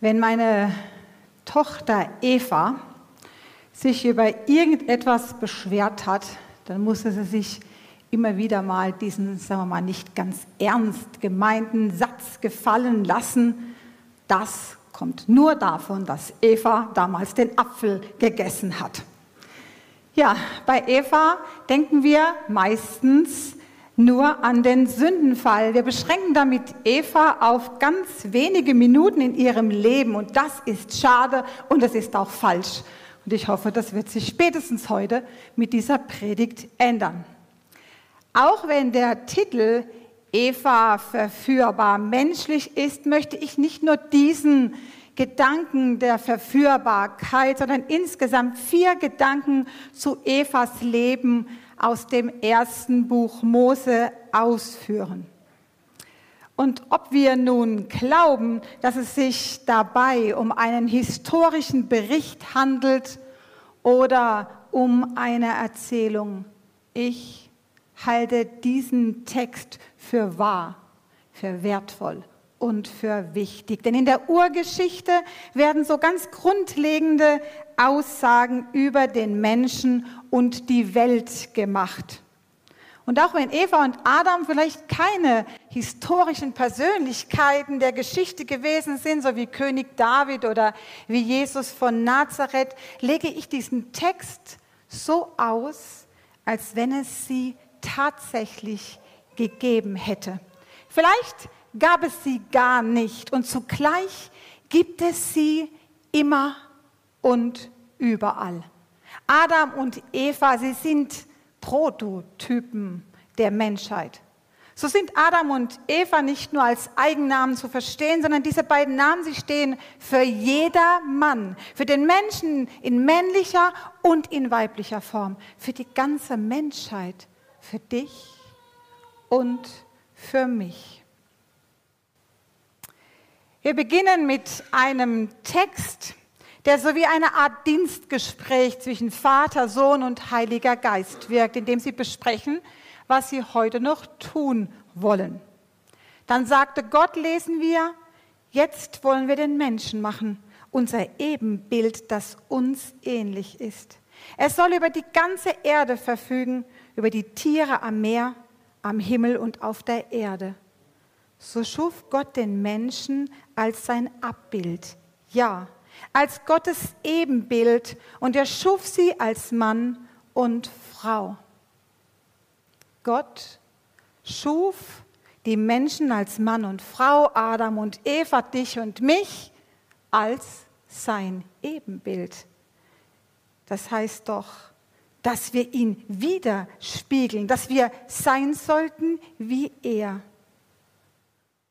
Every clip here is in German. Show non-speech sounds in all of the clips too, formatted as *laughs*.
Wenn meine Tochter Eva sich über irgendetwas beschwert hat, dann musste sie sich immer wieder mal diesen, sagen wir mal, nicht ganz ernst gemeinten Satz gefallen lassen. Das kommt nur davon, dass Eva damals den Apfel gegessen hat. Ja, bei Eva denken wir meistens nur an den Sündenfall. Wir beschränken damit Eva auf ganz wenige Minuten in ihrem Leben und das ist schade und das ist auch falsch. Und ich hoffe, das wird sich spätestens heute mit dieser Predigt ändern. Auch wenn der Titel Eva verführbar menschlich ist, möchte ich nicht nur diesen Gedanken der Verführbarkeit, sondern insgesamt vier Gedanken zu Evas Leben aus dem ersten Buch Mose ausführen. Und ob wir nun glauben, dass es sich dabei um einen historischen Bericht handelt oder um eine Erzählung, ich halte diesen Text für wahr, für wertvoll und für wichtig. Denn in der Urgeschichte werden so ganz grundlegende Aussagen über den Menschen und die Welt gemacht. Und auch wenn Eva und Adam vielleicht keine historischen Persönlichkeiten der Geschichte gewesen sind, so wie König David oder wie Jesus von Nazareth, lege ich diesen Text so aus, als wenn es sie tatsächlich gegeben hätte. Vielleicht gab es sie gar nicht und zugleich gibt es sie immer und überall. Adam und Eva, sie sind Prototypen der Menschheit. So sind Adam und Eva nicht nur als Eigennamen zu verstehen, sondern diese beiden Namen, sie stehen für jeder Mann, für den Menschen in männlicher und in weiblicher Form, für die ganze Menschheit, für dich und für mich. Wir beginnen mit einem Text, der so wie eine Art Dienstgespräch zwischen Vater, Sohn und Heiliger Geist wirkt, in dem sie besprechen, was sie heute noch tun wollen. Dann sagte Gott, lesen wir, jetzt wollen wir den Menschen machen, unser Ebenbild, das uns ähnlich ist. Er soll über die ganze Erde verfügen, über die Tiere am Meer, am Himmel und auf der Erde so schuf Gott den Menschen als sein Abbild, ja, als Gottes Ebenbild und er schuf sie als Mann und Frau. Gott schuf die Menschen als Mann und Frau, Adam und Eva, dich und mich, als sein Ebenbild. Das heißt doch, dass wir ihn widerspiegeln, dass wir sein sollten wie er.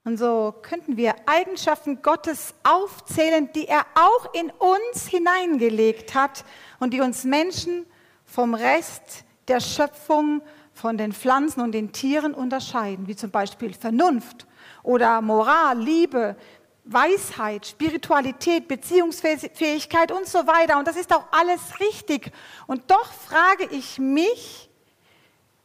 Und so könnten wir Eigenschaften Gottes aufzählen, die er auch in uns hineingelegt hat und die uns Menschen vom Rest der Schöpfung, von den Pflanzen und den Tieren unterscheiden, wie zum Beispiel Vernunft oder Moral, Liebe, Weisheit, Spiritualität, Beziehungsfähigkeit und so weiter. Und das ist auch alles richtig. Und doch frage ich mich,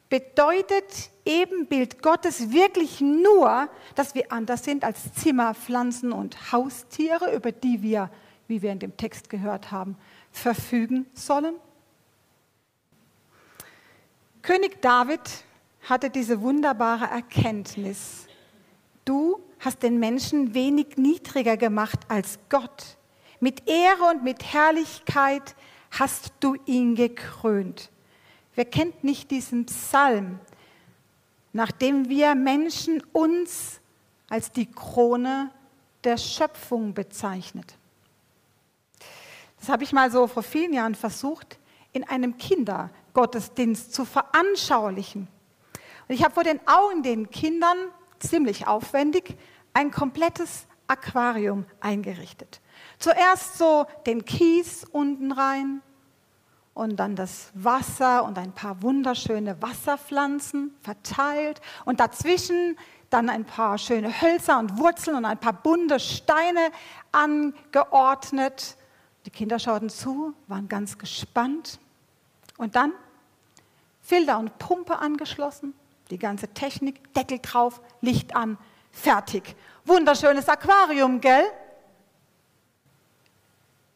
bedeutet Ebenbild Gottes wirklich nur, dass wir anders sind als Zimmer, Pflanzen und Haustiere, über die wir, wie wir in dem Text gehört haben, verfügen sollen? König David hatte diese wunderbare Erkenntnis. Du hast den Menschen wenig niedriger gemacht als Gott. Mit Ehre und mit Herrlichkeit hast du ihn gekrönt. Wer kennt nicht diesen Psalm, nachdem wir Menschen uns als die Krone der Schöpfung bezeichnet? Das habe ich mal so vor vielen Jahren versucht, in einem Kindergottesdienst zu veranschaulichen. Und ich habe vor den Augen den Kindern ziemlich aufwendig ein komplettes Aquarium eingerichtet. Zuerst so den Kies unten rein, und dann das Wasser und ein paar wunderschöne Wasserpflanzen verteilt und dazwischen dann ein paar schöne Hölzer und Wurzeln und ein paar bunte Steine angeordnet. Die Kinder schauten zu, waren ganz gespannt. Und dann Filter und Pumpe angeschlossen, die ganze Technik, Deckel drauf, Licht an, fertig. Wunderschönes Aquarium, gell?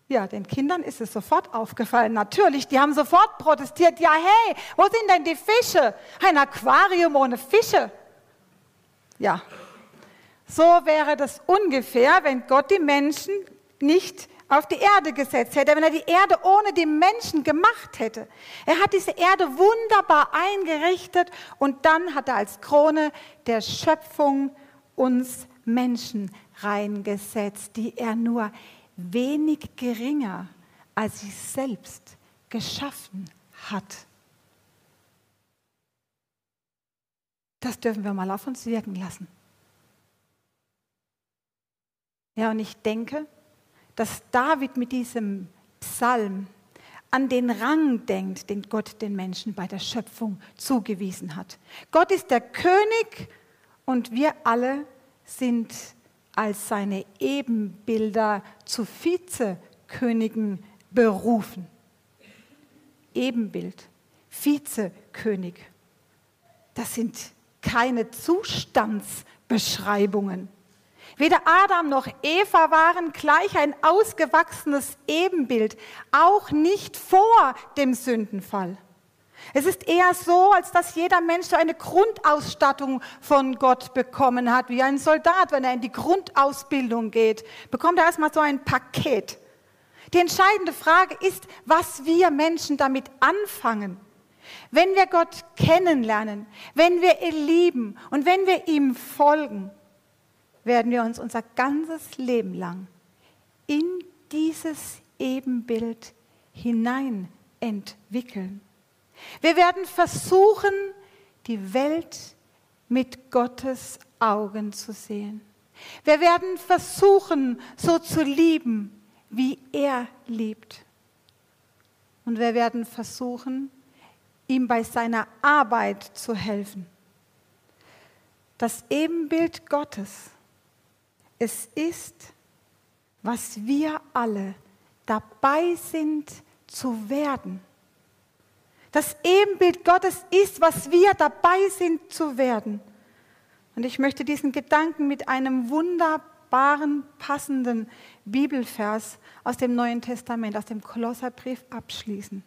Ja, den Kindern ist es sofort aufgefallen. Natürlich, die haben sofort protestiert. Ja, hey, wo sind denn die Fische? Ein Aquarium ohne Fische. Ja, so wäre das ungefähr, wenn Gott die Menschen nicht auf die Erde gesetzt hätte, wenn er die Erde ohne die Menschen gemacht hätte. Er hat diese Erde wunderbar eingerichtet und dann hat er als Krone der Schöpfung uns Menschen reingesetzt, die er nur wenig geringer als sich selbst geschaffen hat. Das dürfen wir mal auf uns wirken lassen. Ja, und ich denke, dass David mit diesem Psalm an den Rang denkt, den Gott den Menschen bei der Schöpfung zugewiesen hat. Gott ist der König und wir alle sind als seine Ebenbilder zu Vizekönigen berufen. Ebenbild, Vizekönig. Das sind keine Zustandsbeschreibungen. Weder Adam noch Eva waren gleich ein ausgewachsenes Ebenbild, auch nicht vor dem Sündenfall. Es ist eher so, als dass jeder Mensch so eine Grundausstattung von Gott bekommen hat, wie ein Soldat, wenn er in die Grundausbildung geht, bekommt er erstmal so ein Paket. Die entscheidende Frage ist, was wir Menschen damit anfangen. Wenn wir Gott kennenlernen, wenn wir ihn lieben und wenn wir ihm folgen, werden wir uns unser ganzes Leben lang in dieses Ebenbild hinein entwickeln. Wir werden versuchen, die Welt mit Gottes Augen zu sehen. Wir werden versuchen, so zu lieben, wie er liebt. Und wir werden versuchen, ihm bei seiner Arbeit zu helfen. Das Ebenbild Gottes es ist, was wir alle dabei sind zu werden. Das Ebenbild Gottes ist, was wir dabei sind zu werden. Und ich möchte diesen Gedanken mit einem wunderbaren, passenden Bibelvers aus dem Neuen Testament, aus dem Kolosserbrief abschließen.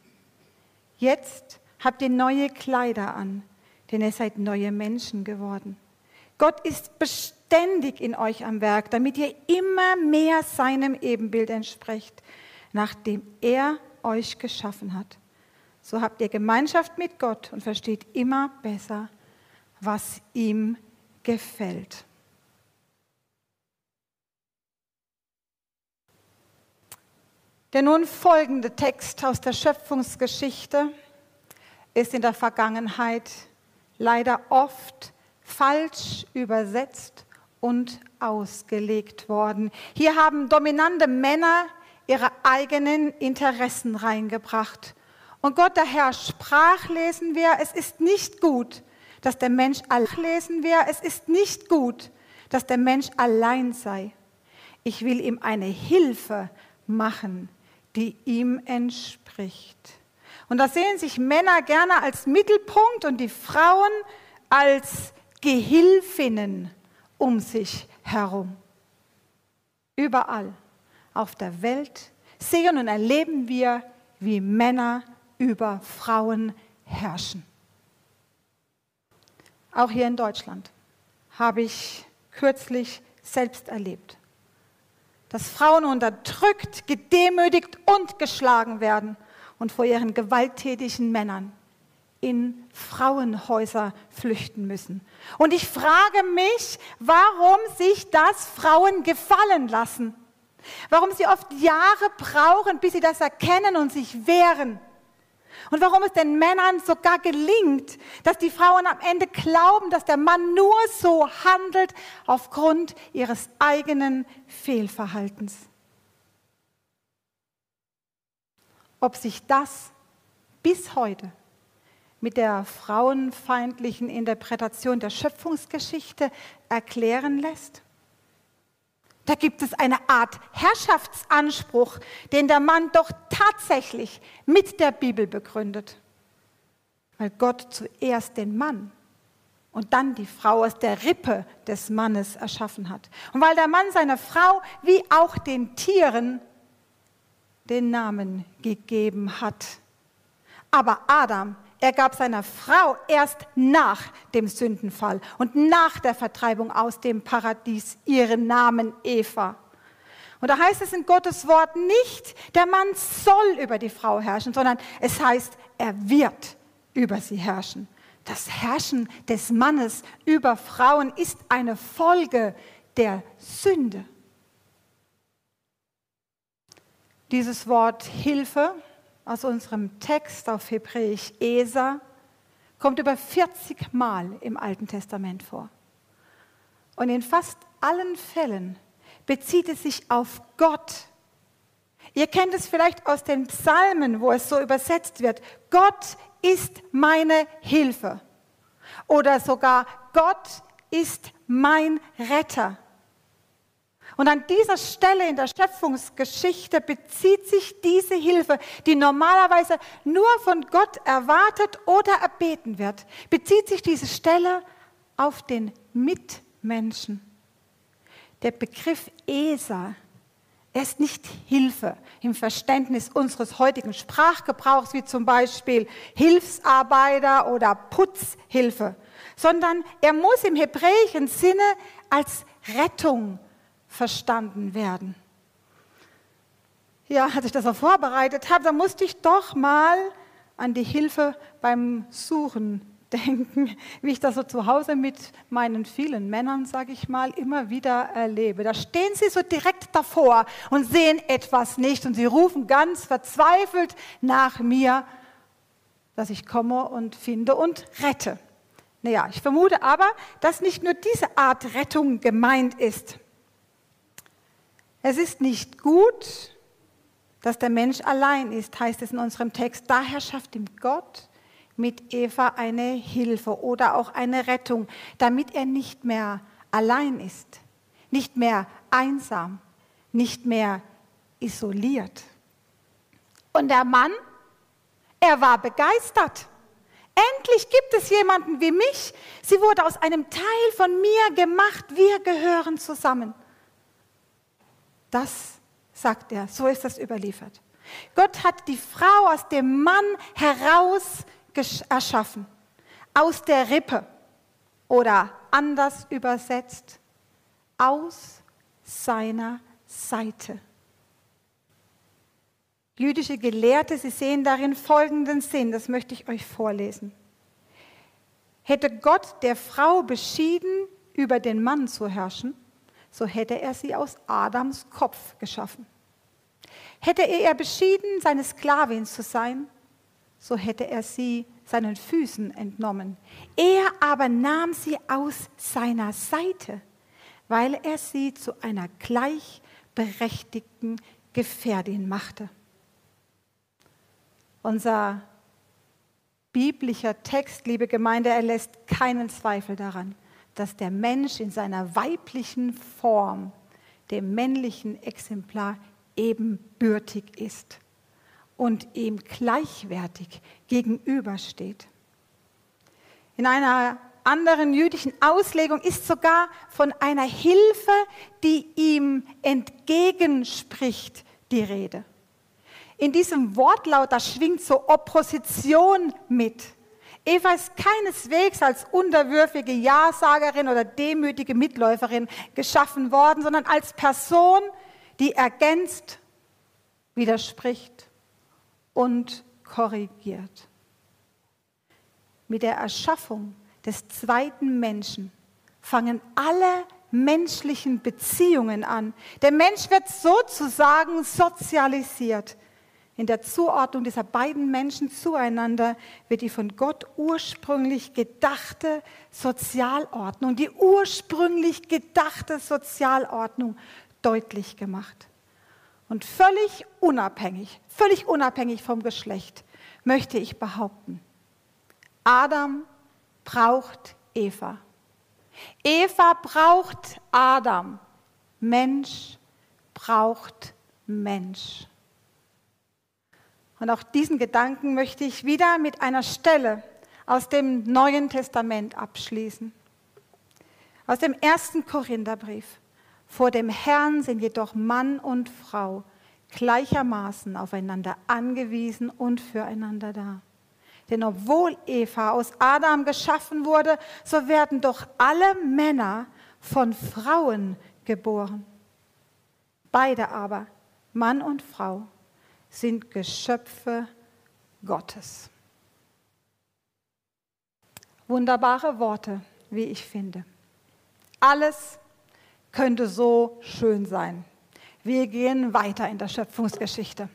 Jetzt habt ihr neue Kleider an, denn ihr seid neue Menschen geworden. Gott ist beständig in euch am Werk, damit ihr immer mehr seinem Ebenbild entsprecht, nachdem er euch geschaffen hat. So habt ihr Gemeinschaft mit Gott und versteht immer besser, was ihm gefällt. Der nun folgende Text aus der Schöpfungsgeschichte ist in der Vergangenheit leider oft falsch übersetzt und ausgelegt worden. Hier haben dominante Männer ihre eigenen Interessen reingebracht. Und Gott der Herr sprach, lesen wir, es ist nicht gut, dass der Mensch allein lesen wir, es ist nicht gut, dass der Mensch allein sei. Ich will ihm eine Hilfe machen, die ihm entspricht. Und da sehen sich Männer gerne als Mittelpunkt und die Frauen als Gehilfinnen um sich herum. Überall auf der Welt sehen und erleben wir, wie Männer über Frauen herrschen. Auch hier in Deutschland habe ich kürzlich selbst erlebt, dass Frauen unterdrückt, gedemütigt und geschlagen werden und vor ihren gewalttätigen Männern in Frauenhäuser flüchten müssen. Und ich frage mich, warum sich das Frauen gefallen lassen. Warum sie oft Jahre brauchen, bis sie das erkennen und sich wehren. Und warum es den Männern sogar gelingt, dass die Frauen am Ende glauben, dass der Mann nur so handelt aufgrund ihres eigenen Fehlverhaltens. Ob sich das bis heute mit der frauenfeindlichen Interpretation der Schöpfungsgeschichte erklären lässt? Da gibt es eine Art Herrschaftsanspruch, den der Mann doch tatsächlich mit der Bibel begründet. Weil Gott zuerst den Mann und dann die Frau aus der Rippe des Mannes erschaffen hat. Und weil der Mann seiner Frau wie auch den Tieren den Namen gegeben hat. Aber Adam, er gab seiner Frau erst nach dem Sündenfall und nach der Vertreibung aus dem Paradies ihren Namen Eva. Und da heißt es in Gottes Wort nicht, der Mann soll über die Frau herrschen, sondern es heißt, er wird über sie herrschen. Das Herrschen des Mannes über Frauen ist eine Folge der Sünde. Dieses Wort Hilfe aus unserem Text auf Hebräisch Esa kommt über 40 Mal im Alten Testament vor. Und in fast allen Fällen bezieht es sich auf Gott. Ihr kennt es vielleicht aus den Psalmen, wo es so übersetzt wird. Gott ist meine Hilfe. Oder sogar Gott ist mein Retter. Und an dieser Stelle in der Schöpfungsgeschichte bezieht sich diese Hilfe, die normalerweise nur von Gott erwartet oder erbeten wird, bezieht sich diese Stelle auf den Mitmenschen. Der Begriff ESA, ist nicht Hilfe im Verständnis unseres heutigen Sprachgebrauchs, wie zum Beispiel Hilfsarbeiter oder Putzhilfe, sondern er muss im hebräischen Sinne als Rettung verstanden werden. Ja, als ich das auch vorbereitet habe, da musste ich doch mal an die Hilfe beim Suchen *laughs* denken, wie ich das so zu Hause mit meinen vielen Männern, sage ich mal, immer wieder erlebe. Da stehen sie so direkt davor und sehen etwas nicht und sie rufen ganz verzweifelt nach mir, dass ich komme und finde und rette. Naja, ich vermute aber, dass nicht nur diese Art Rettung gemeint ist. Es ist nicht gut, dass der Mensch allein ist, heißt es in unserem Text. Daher schafft ihm Gott mit Eva eine Hilfe oder auch eine Rettung, damit er nicht mehr allein ist, nicht mehr einsam, nicht mehr isoliert. Und der Mann, er war begeistert. Endlich gibt es jemanden wie mich. Sie wurde aus einem Teil von mir gemacht. Wir gehören zusammen. Das sagt er, so ist das überliefert. Gott hat die Frau aus dem Mann heraus erschaffen, aus der Rippe oder anders übersetzt, aus seiner Seite. Jüdische Gelehrte, sie sehen darin folgenden Sinn, das möchte ich euch vorlesen. Hätte Gott der Frau beschieden, über den Mann zu herrschen, so hätte er sie aus Adams Kopf geschaffen. Hätte er beschieden, seine Sklavin zu sein, so hätte er sie seinen Füßen entnommen. Er aber nahm sie aus seiner Seite, weil er sie zu einer gleichberechtigten Gefährdin machte. Unser biblischer Text, liebe Gemeinde, er lässt keinen Zweifel daran, dass der Mensch in seiner weiblichen Form dem männlichen Exemplar ebenbürtig ist und ihm gleichwertig gegenübersteht. In einer anderen jüdischen Auslegung ist sogar von einer Hilfe, die ihm entgegenspricht, die Rede. In diesem Wortlaut, da schwingt so Opposition mit. Eva ist keineswegs als unterwürfige Ja-Sagerin oder demütige Mitläuferin geschaffen worden, sondern als Person, die ergänzt, widerspricht und korrigiert. Mit der Erschaffung des zweiten Menschen fangen alle menschlichen Beziehungen an. Der Mensch wird sozusagen sozialisiert. In der Zuordnung dieser beiden Menschen zueinander wird die von Gott ursprünglich gedachte Sozialordnung, die ursprünglich gedachte Sozialordnung deutlich gemacht. Und völlig unabhängig, völlig unabhängig vom Geschlecht, möchte ich behaupten, Adam braucht Eva. Eva braucht Adam. Mensch braucht Mensch. Und auch diesen Gedanken möchte ich wieder mit einer Stelle aus dem Neuen Testament abschließen. Aus dem ersten Korintherbrief. Vor dem Herrn sind jedoch Mann und Frau gleichermaßen aufeinander angewiesen und füreinander da. Denn obwohl Eva aus Adam geschaffen wurde, so werden doch alle Männer von Frauen geboren. Beide aber, Mann und Frau, sind Geschöpfe Gottes. Wunderbare Worte, wie ich finde. Alles könnte so schön sein. Wir gehen weiter in der Schöpfungsgeschichte.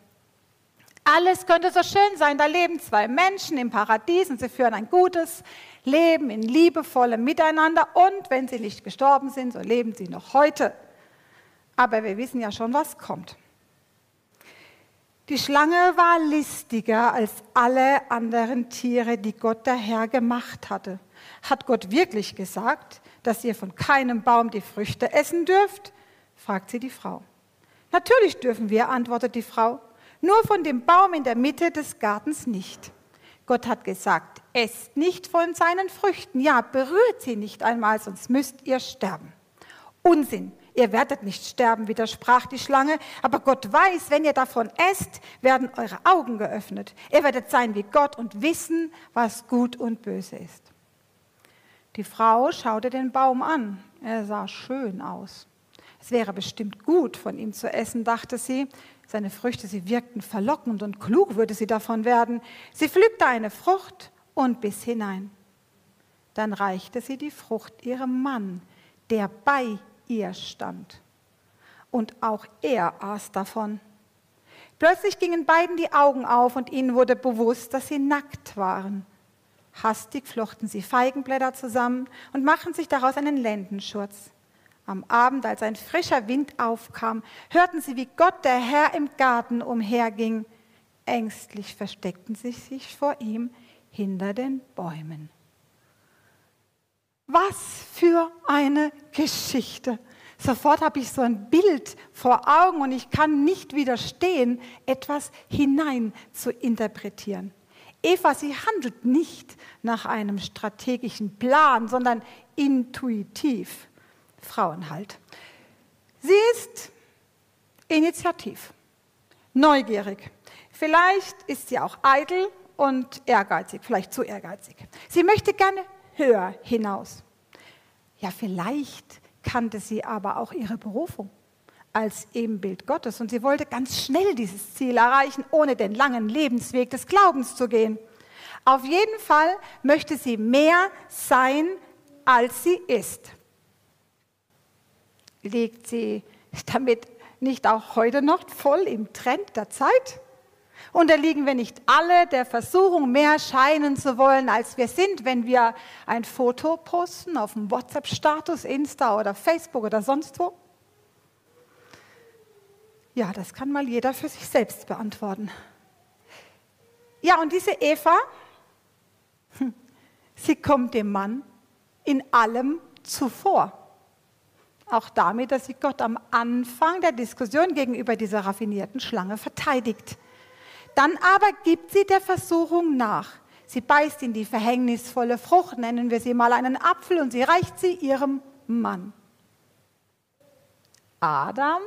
Alles könnte so schön sein. Da leben zwei Menschen im Paradies und sie führen ein gutes Leben in liebevollem Miteinander. Und wenn sie nicht gestorben sind, so leben sie noch heute. Aber wir wissen ja schon, was kommt. Die Schlange war listiger als alle anderen Tiere, die Gott der Herr gemacht hatte. Hat Gott wirklich gesagt, dass ihr von keinem Baum die Früchte essen dürft? fragt sie die Frau. Natürlich dürfen wir, antwortet die Frau, nur von dem Baum in der Mitte des Gartens nicht. Gott hat gesagt, esst nicht von seinen Früchten, ja, berührt sie nicht einmal, sonst müsst ihr sterben. Unsinn, ihr werdet nicht sterben, widersprach die Schlange, aber Gott weiß, wenn ihr davon esst, werden eure Augen geöffnet. Ihr werdet sein wie Gott und wissen, was gut und böse ist. Die Frau schaute den Baum an. Er sah schön aus. Es wäre bestimmt gut, von ihm zu essen, dachte sie. Seine Früchte, sie wirkten verlockend und klug würde sie davon werden. Sie pflückte eine Frucht und biss hinein. Dann reichte sie die Frucht ihrem Mann, der bei ihr stand. Und auch er aß davon. Plötzlich gingen beiden die Augen auf und ihnen wurde bewusst, dass sie nackt waren. Hastig flochten sie Feigenblätter zusammen und machten sich daraus einen Lendenschurz. Am Abend, als ein frischer Wind aufkam, hörten sie, wie Gott der Herr im Garten umherging. Ängstlich versteckten sie sich vor ihm hinter den Bäumen. Was für eine Geschichte. Sofort habe ich so ein Bild vor Augen und ich kann nicht widerstehen, etwas hinein zu interpretieren. Eva, sie handelt nicht nach einem strategischen Plan, sondern intuitiv. Frauen halt. Sie ist initiativ, neugierig. Vielleicht ist sie auch eitel und ehrgeizig, vielleicht zu ehrgeizig. Sie möchte gerne höher hinaus. Ja, vielleicht kannte sie aber auch ihre Berufung als Ebenbild Gottes und sie wollte ganz schnell dieses Ziel erreichen, ohne den langen Lebensweg des Glaubens zu gehen. Auf jeden Fall möchte sie mehr sein, als sie ist liegt sie damit nicht auch heute noch voll im Trend der Zeit? Unterliegen wir nicht alle der Versuchung, mehr scheinen zu wollen, als wir sind, wenn wir ein Foto posten auf dem WhatsApp-Status, Insta oder Facebook oder sonst wo? Ja, das kann mal jeder für sich selbst beantworten. Ja, und diese Eva, hm, sie kommt dem Mann in allem zuvor. Auch damit, dass sie Gott am Anfang der Diskussion gegenüber dieser raffinierten Schlange verteidigt. Dann aber gibt sie der Versuchung nach. Sie beißt in die verhängnisvolle Frucht, nennen wir sie mal einen Apfel, und sie reicht sie ihrem Mann. Adam,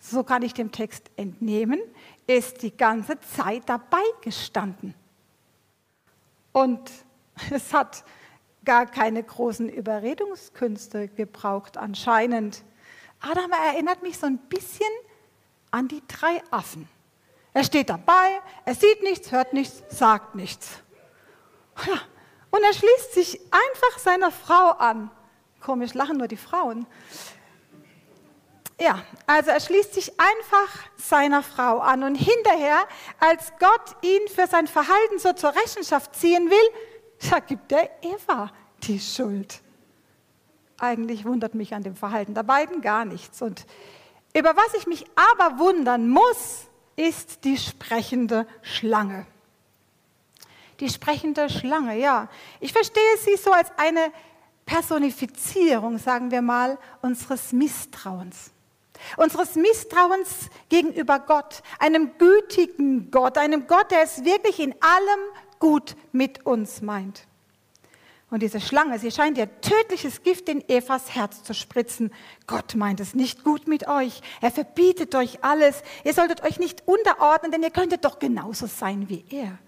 so kann ich dem Text entnehmen, ist die ganze Zeit dabei gestanden. Und es hat gar keine großen Überredungskünste gebraucht anscheinend. Adam erinnert mich so ein bisschen an die drei Affen. Er steht dabei, er sieht nichts, hört nichts, sagt nichts. Ja, und er schließt sich einfach seiner Frau an. Komisch lachen nur die Frauen. Ja, also er schließt sich einfach seiner Frau an und hinterher, als Gott ihn für sein Verhalten so zur Rechenschaft ziehen will, da gibt er Eva die Schuld. Eigentlich wundert mich an dem Verhalten der beiden gar nichts. Und über was ich mich aber wundern muss, ist die sprechende Schlange. Die sprechende Schlange, ja. Ich verstehe sie so als eine Personifizierung, sagen wir mal, unseres Misstrauens. Unseres Misstrauens gegenüber Gott, einem gütigen Gott, einem Gott, der es wirklich in allem gut mit uns meint. Und diese Schlange, sie scheint ihr tödliches Gift in Evas Herz zu spritzen. Gott meint es nicht gut mit euch. Er verbietet euch alles. Ihr solltet euch nicht unterordnen, denn ihr könntet doch genauso sein wie er.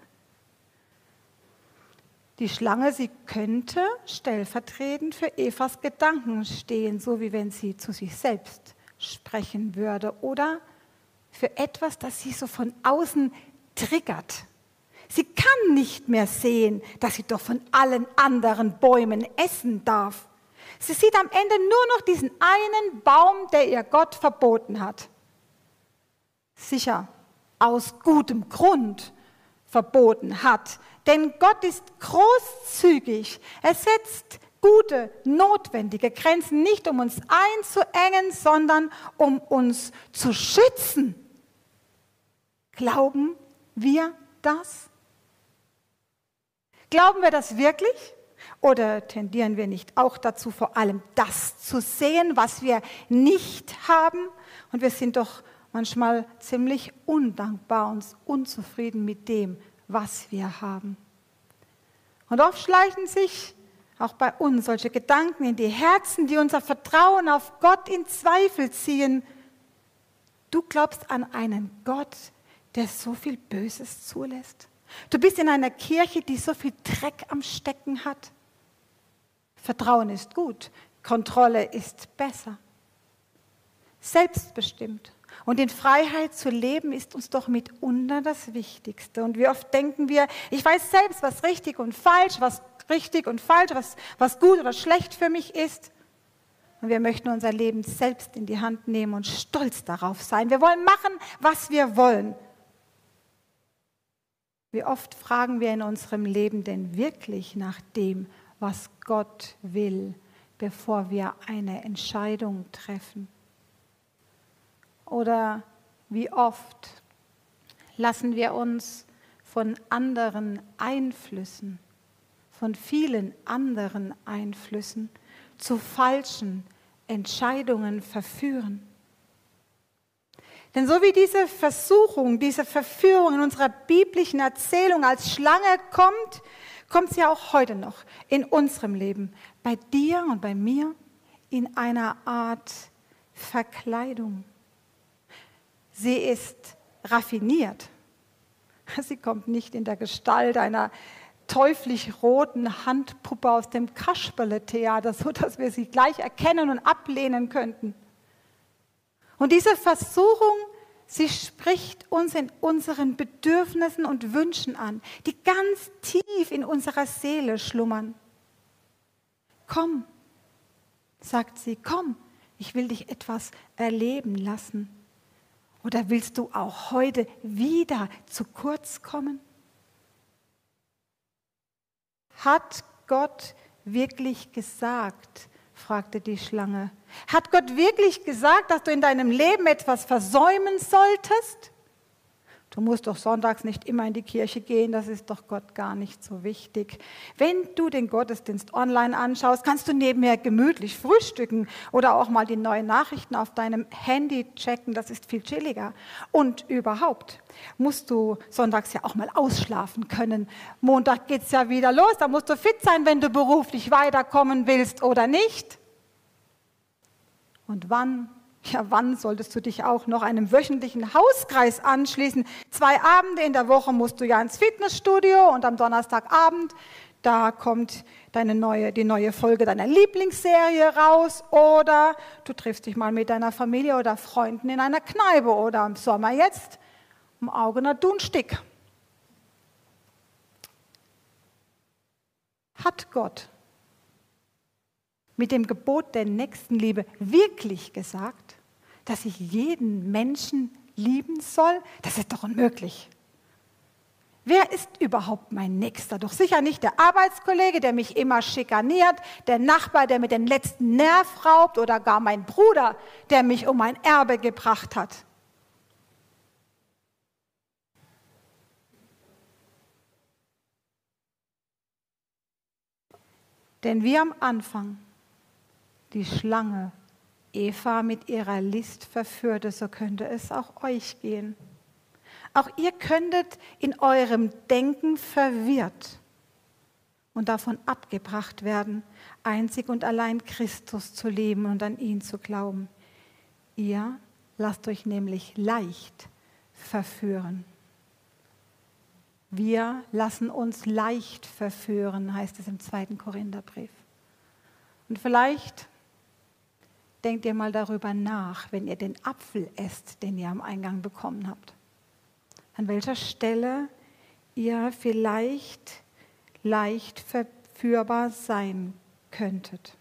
Die Schlange, sie könnte stellvertretend für Evas Gedanken stehen, so wie wenn sie zu sich selbst sprechen würde oder für etwas, das sie so von außen triggert. Sie kann nicht mehr sehen, dass sie doch von allen anderen Bäumen essen darf. Sie sieht am Ende nur noch diesen einen Baum, der ihr Gott verboten hat. Sicher, aus gutem Grund verboten hat. Denn Gott ist großzügig. Er setzt gute, notwendige Grenzen nicht, um uns einzuengen, sondern um uns zu schützen. Glauben wir das? Glauben wir das wirklich? Oder tendieren wir nicht auch dazu, vor allem das zu sehen, was wir nicht haben? Und wir sind doch manchmal ziemlich undankbar und unzufrieden mit dem, was wir haben. Und oft schleichen sich auch bei uns solche Gedanken in die Herzen, die unser Vertrauen auf Gott in Zweifel ziehen. Du glaubst an einen Gott, der so viel Böses zulässt? Du bist in einer Kirche, die so viel Dreck am Stecken hat. Vertrauen ist gut, Kontrolle ist besser. Selbstbestimmt und in Freiheit zu leben ist uns doch mitunter das Wichtigste. Und wie oft denken wir, ich weiß selbst, was richtig und falsch, was richtig und falsch, was, was gut oder schlecht für mich ist. Und wir möchten unser Leben selbst in die Hand nehmen und stolz darauf sein. Wir wollen machen, was wir wollen. Wie oft fragen wir in unserem Leben denn wirklich nach dem, was Gott will, bevor wir eine Entscheidung treffen? Oder wie oft lassen wir uns von anderen Einflüssen, von vielen anderen Einflüssen zu falschen Entscheidungen verführen? Denn so wie diese Versuchung, diese Verführung in unserer biblischen Erzählung als Schlange kommt, kommt sie auch heute noch in unserem Leben, bei dir und bei mir, in einer Art Verkleidung. Sie ist raffiniert. *laughs* Sie kommt nicht in der Gestalt einer teuflisch roten Handpuppe aus dem Kasperle-Theater, so dass wir sie gleich erkennen und ablehnen könnten. Und diese Versuchung, sie spricht uns in unseren Bedürfnissen und Wünschen an, die ganz tief in unserer Seele schlummern. Komm, sagt sie, komm, ich will dich etwas erleben lassen. Oder willst du auch heute wieder zu kurz kommen? Hat Gott wirklich gesagt, fragte die Schlange. Hat Gott wirklich gesagt, dass du in deinem Leben etwas versäumen solltest? Du musst doch sonntags nicht immer in die Kirche gehen, das ist doch Gott gar nicht so wichtig. Wenn du den Gottesdienst online anschaust, kannst du nebenher gemütlich frühstücken oder auch mal die neuen Nachrichten auf deinem Handy checken, das ist viel chilliger. Und überhaupt musst du sonntags ja auch mal ausschlafen können. Montag geht es ja wieder los, da musst du fit sein, wenn du beruflich weiterkommen willst oder nicht. Und wann ja, wann solltest du dich auch noch einem wöchentlichen Hauskreis anschließen? Zwei Abende in der Woche musst du ja ins Fitnessstudio und am Donnerstagabend, da kommt deine neue, die neue Folge deiner Lieblingsserie raus oder du triffst dich mal mit deiner Familie oder Freunden in einer Kneipe oder im Sommer jetzt um Augener Dunstick. Hat Gott mit dem Gebot der Nächstenliebe wirklich gesagt, dass ich jeden Menschen lieben soll? Das ist doch unmöglich. Wer ist überhaupt mein Nächster? Doch sicher nicht der Arbeitskollege, der mich immer schikaniert, der Nachbar, der mir den letzten Nerv raubt oder gar mein Bruder, der mich um ein Erbe gebracht hat. Denn wie am Anfang die Schlange Eva mit ihrer List verführte, so könnte es auch euch gehen. Auch ihr könntet in eurem Denken verwirrt und davon abgebracht werden, einzig und allein Christus zu leben und an ihn zu glauben. Ihr lasst euch nämlich leicht verführen. Wir lassen uns leicht verführen, heißt es im zweiten Korintherbrief. Und vielleicht denkt ihr mal darüber nach, wenn ihr den Apfel esst, den ihr am Eingang bekommen habt. An welcher Stelle ihr vielleicht leicht verführbar sein könntet.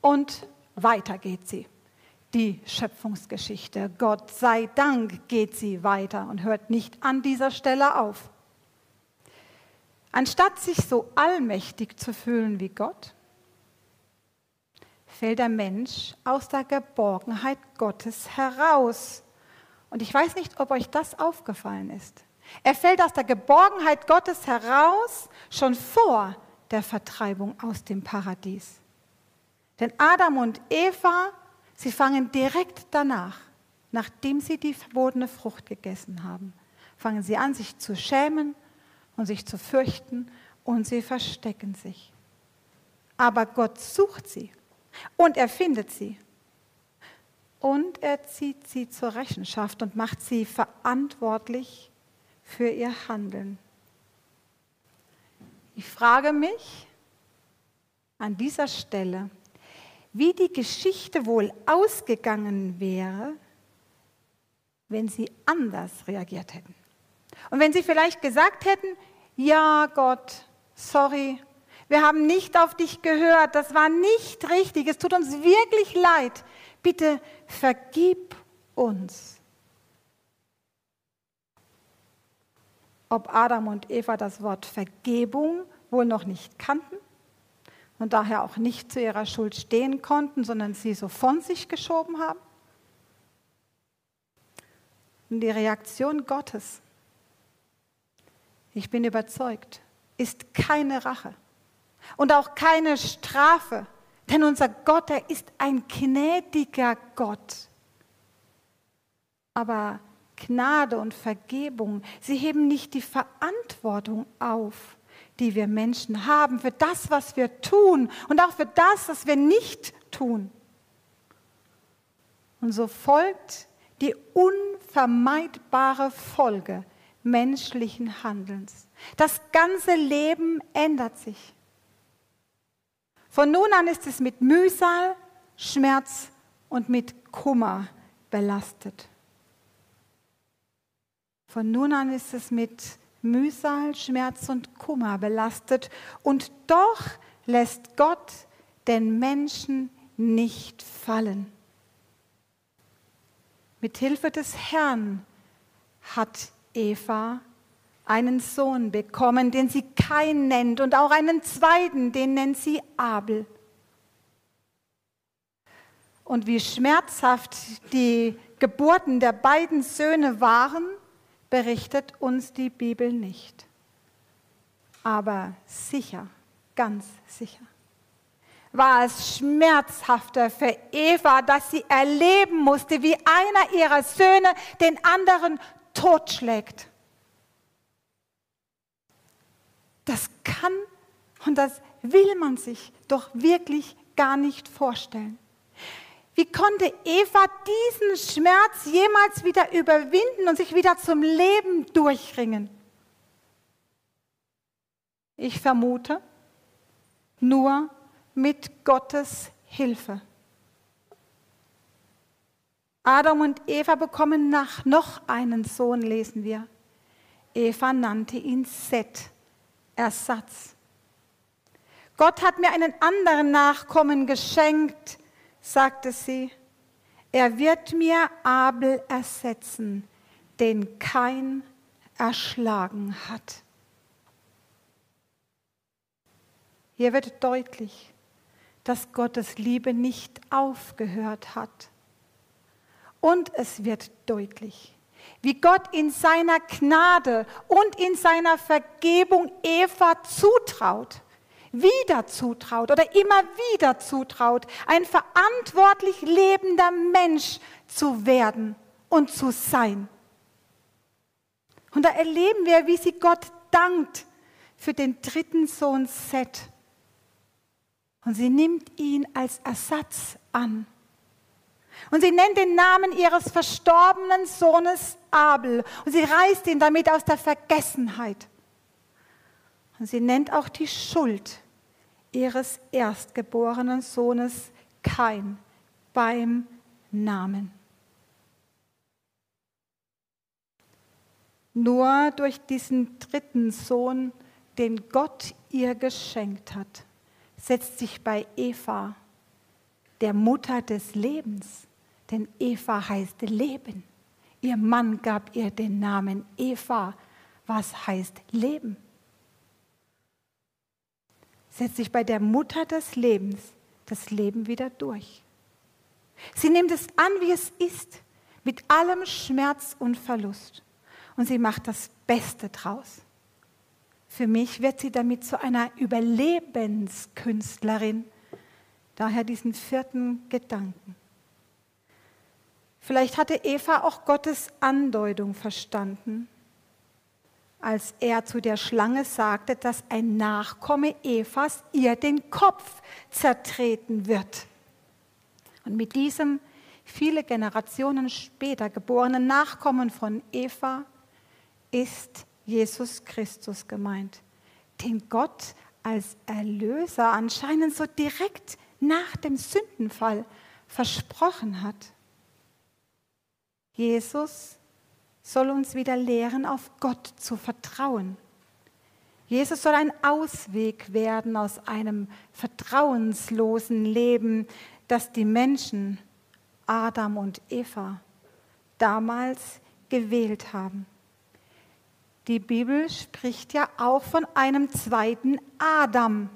Und weiter geht sie. Die Schöpfungsgeschichte. Gott sei Dank geht sie weiter und hört nicht an dieser Stelle auf. Anstatt sich so allmächtig zu fühlen wie Gott, fällt der Mensch aus der Geborgenheit Gottes heraus. Und ich weiß nicht, ob euch das aufgefallen ist. Er fällt aus der Geborgenheit Gottes heraus, schon vor der Vertreibung aus dem Paradies. Denn Adam und Eva, sie fangen direkt danach, nachdem sie die verbotene Frucht gegessen haben, fangen sie an, sich zu schämen und sich zu fürchten und sie verstecken sich. Aber Gott sucht sie und er findet sie. Und er zieht sie zur Rechenschaft und macht sie verantwortlich für ihr Handeln. Ich frage mich an dieser Stelle, wie die Geschichte wohl ausgegangen wäre, wenn sie anders reagiert hätten. Und wenn sie vielleicht gesagt hätten, ja Gott, sorry, wir haben nicht auf dich gehört, das war nicht richtig, es tut uns wirklich leid, bitte vergib uns. Ob Adam und Eva das Wort Vergebung wohl noch nicht kannten und daher auch nicht zu ihrer Schuld stehen konnten, sondern sie so von sich geschoben haben? Und die Reaktion Gottes, ich bin überzeugt, ist keine Rache und auch keine Strafe, denn unser Gott, er ist ein gnädiger Gott. Aber Gnade und Vergebung, sie heben nicht die Verantwortung auf, die wir Menschen haben für das, was wir tun und auch für das, was wir nicht tun. Und so folgt die unvermeidbare Folge menschlichen Handelns. Das ganze Leben ändert sich. Von nun an ist es mit Mühsal, Schmerz und mit Kummer belastet. Von nun an ist es mit Mühsal, Schmerz und Kummer belastet. Und doch lässt Gott den Menschen nicht fallen. Mit Hilfe des Herrn hat Eva einen Sohn bekommen, den sie Kain nennt, und auch einen zweiten, den nennt sie Abel. Und wie schmerzhaft die Geburten der beiden Söhne waren, berichtet uns die Bibel nicht. Aber sicher, ganz sicher, war es schmerzhafter für Eva, dass sie erleben musste, wie einer ihrer Söhne den anderen totschlägt. Das kann und das will man sich doch wirklich gar nicht vorstellen. Wie konnte Eva diesen Schmerz jemals wieder überwinden und sich wieder zum Leben durchringen? Ich vermute, nur mit Gottes Hilfe. Adam und Eva bekommen nach noch einen Sohn, lesen wir. Eva nannte ihn Seth. Ersatz. Gott hat mir einen anderen Nachkommen geschenkt, sagte sie. Er wird mir Abel ersetzen, den kein erschlagen hat. Hier wird deutlich, dass Gottes Liebe nicht aufgehört hat. Und es wird deutlich, wie Gott in seiner Gnade und in seiner Vergebung Eva zutraut, wieder zutraut oder immer wieder zutraut, ein verantwortlich lebender Mensch zu werden und zu sein. Und da erleben wir, wie sie Gott dankt für den dritten Sohn Seth. Und sie nimmt ihn als Ersatz an. Und sie nennt den Namen ihres verstorbenen Sohnes Abel. Und sie reißt ihn damit aus der Vergessenheit. Und sie nennt auch die Schuld ihres erstgeborenen Sohnes Kain beim Namen. Nur durch diesen dritten Sohn, den Gott ihr geschenkt hat, setzt sich bei Eva, der Mutter des Lebens, denn Eva heißt Leben. Ihr Mann gab ihr den Namen Eva, was heißt Leben. Setzt sich bei der Mutter des Lebens das Leben wieder durch. Sie nimmt es an, wie es ist, mit allem Schmerz und Verlust und sie macht das Beste draus. Für mich wird sie damit zu einer Überlebenskünstlerin, daher diesen vierten Gedanken. Vielleicht hatte Eva auch Gottes Andeutung verstanden, als er zu der Schlange sagte, dass ein Nachkomme Evas ihr den Kopf zertreten wird. Und mit diesem viele Generationen später geborenen Nachkommen von Eva ist Jesus Christus gemeint, den Gott als Erlöser anscheinend so direkt nach dem Sündenfall versprochen hat. Jesus soll uns wieder lehren, auf Gott zu vertrauen. Jesus soll ein Ausweg werden aus einem vertrauenslosen Leben, das die Menschen, Adam und Eva, damals gewählt haben. Die Bibel spricht ja auch von einem zweiten Adam,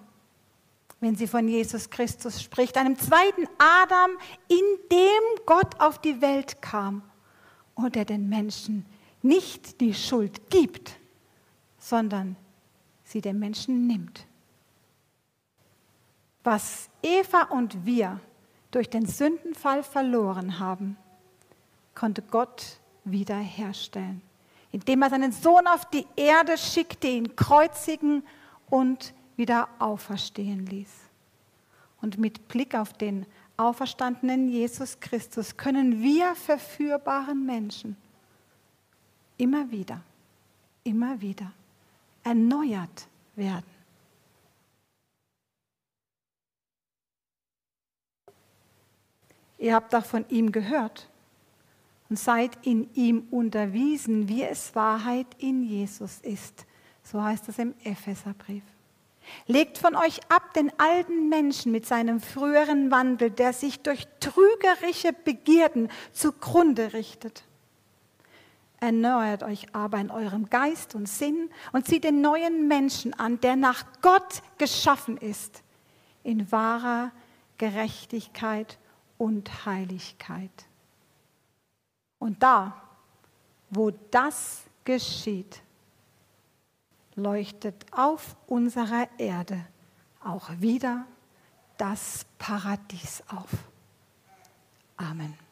wenn sie von Jesus Christus spricht, einem zweiten Adam, in dem Gott auf die Welt kam und der den Menschen nicht die Schuld gibt, sondern sie den Menschen nimmt. Was Eva und wir durch den Sündenfall verloren haben, konnte Gott wiederherstellen indem er seinen Sohn auf die Erde schickte, ihn kreuzigen und wieder auferstehen ließ. Und mit Blick auf den auferstandenen Jesus Christus können wir verführbaren Menschen immer wieder, immer wieder erneuert werden. Ihr habt doch von ihm gehört und seid in ihm unterwiesen, wie es Wahrheit in Jesus ist. So heißt es im Epheserbrief. Legt von euch ab den alten Menschen mit seinem früheren Wandel, der sich durch trügerische Begierden zugrunde richtet. Erneuert euch aber in eurem Geist und Sinn und zieht den neuen Menschen an, der nach Gott geschaffen ist, in wahrer Gerechtigkeit und Heiligkeit. Und da, wo das geschieht, leuchtet auf unserer Erde auch wieder das Paradies auf. Amen.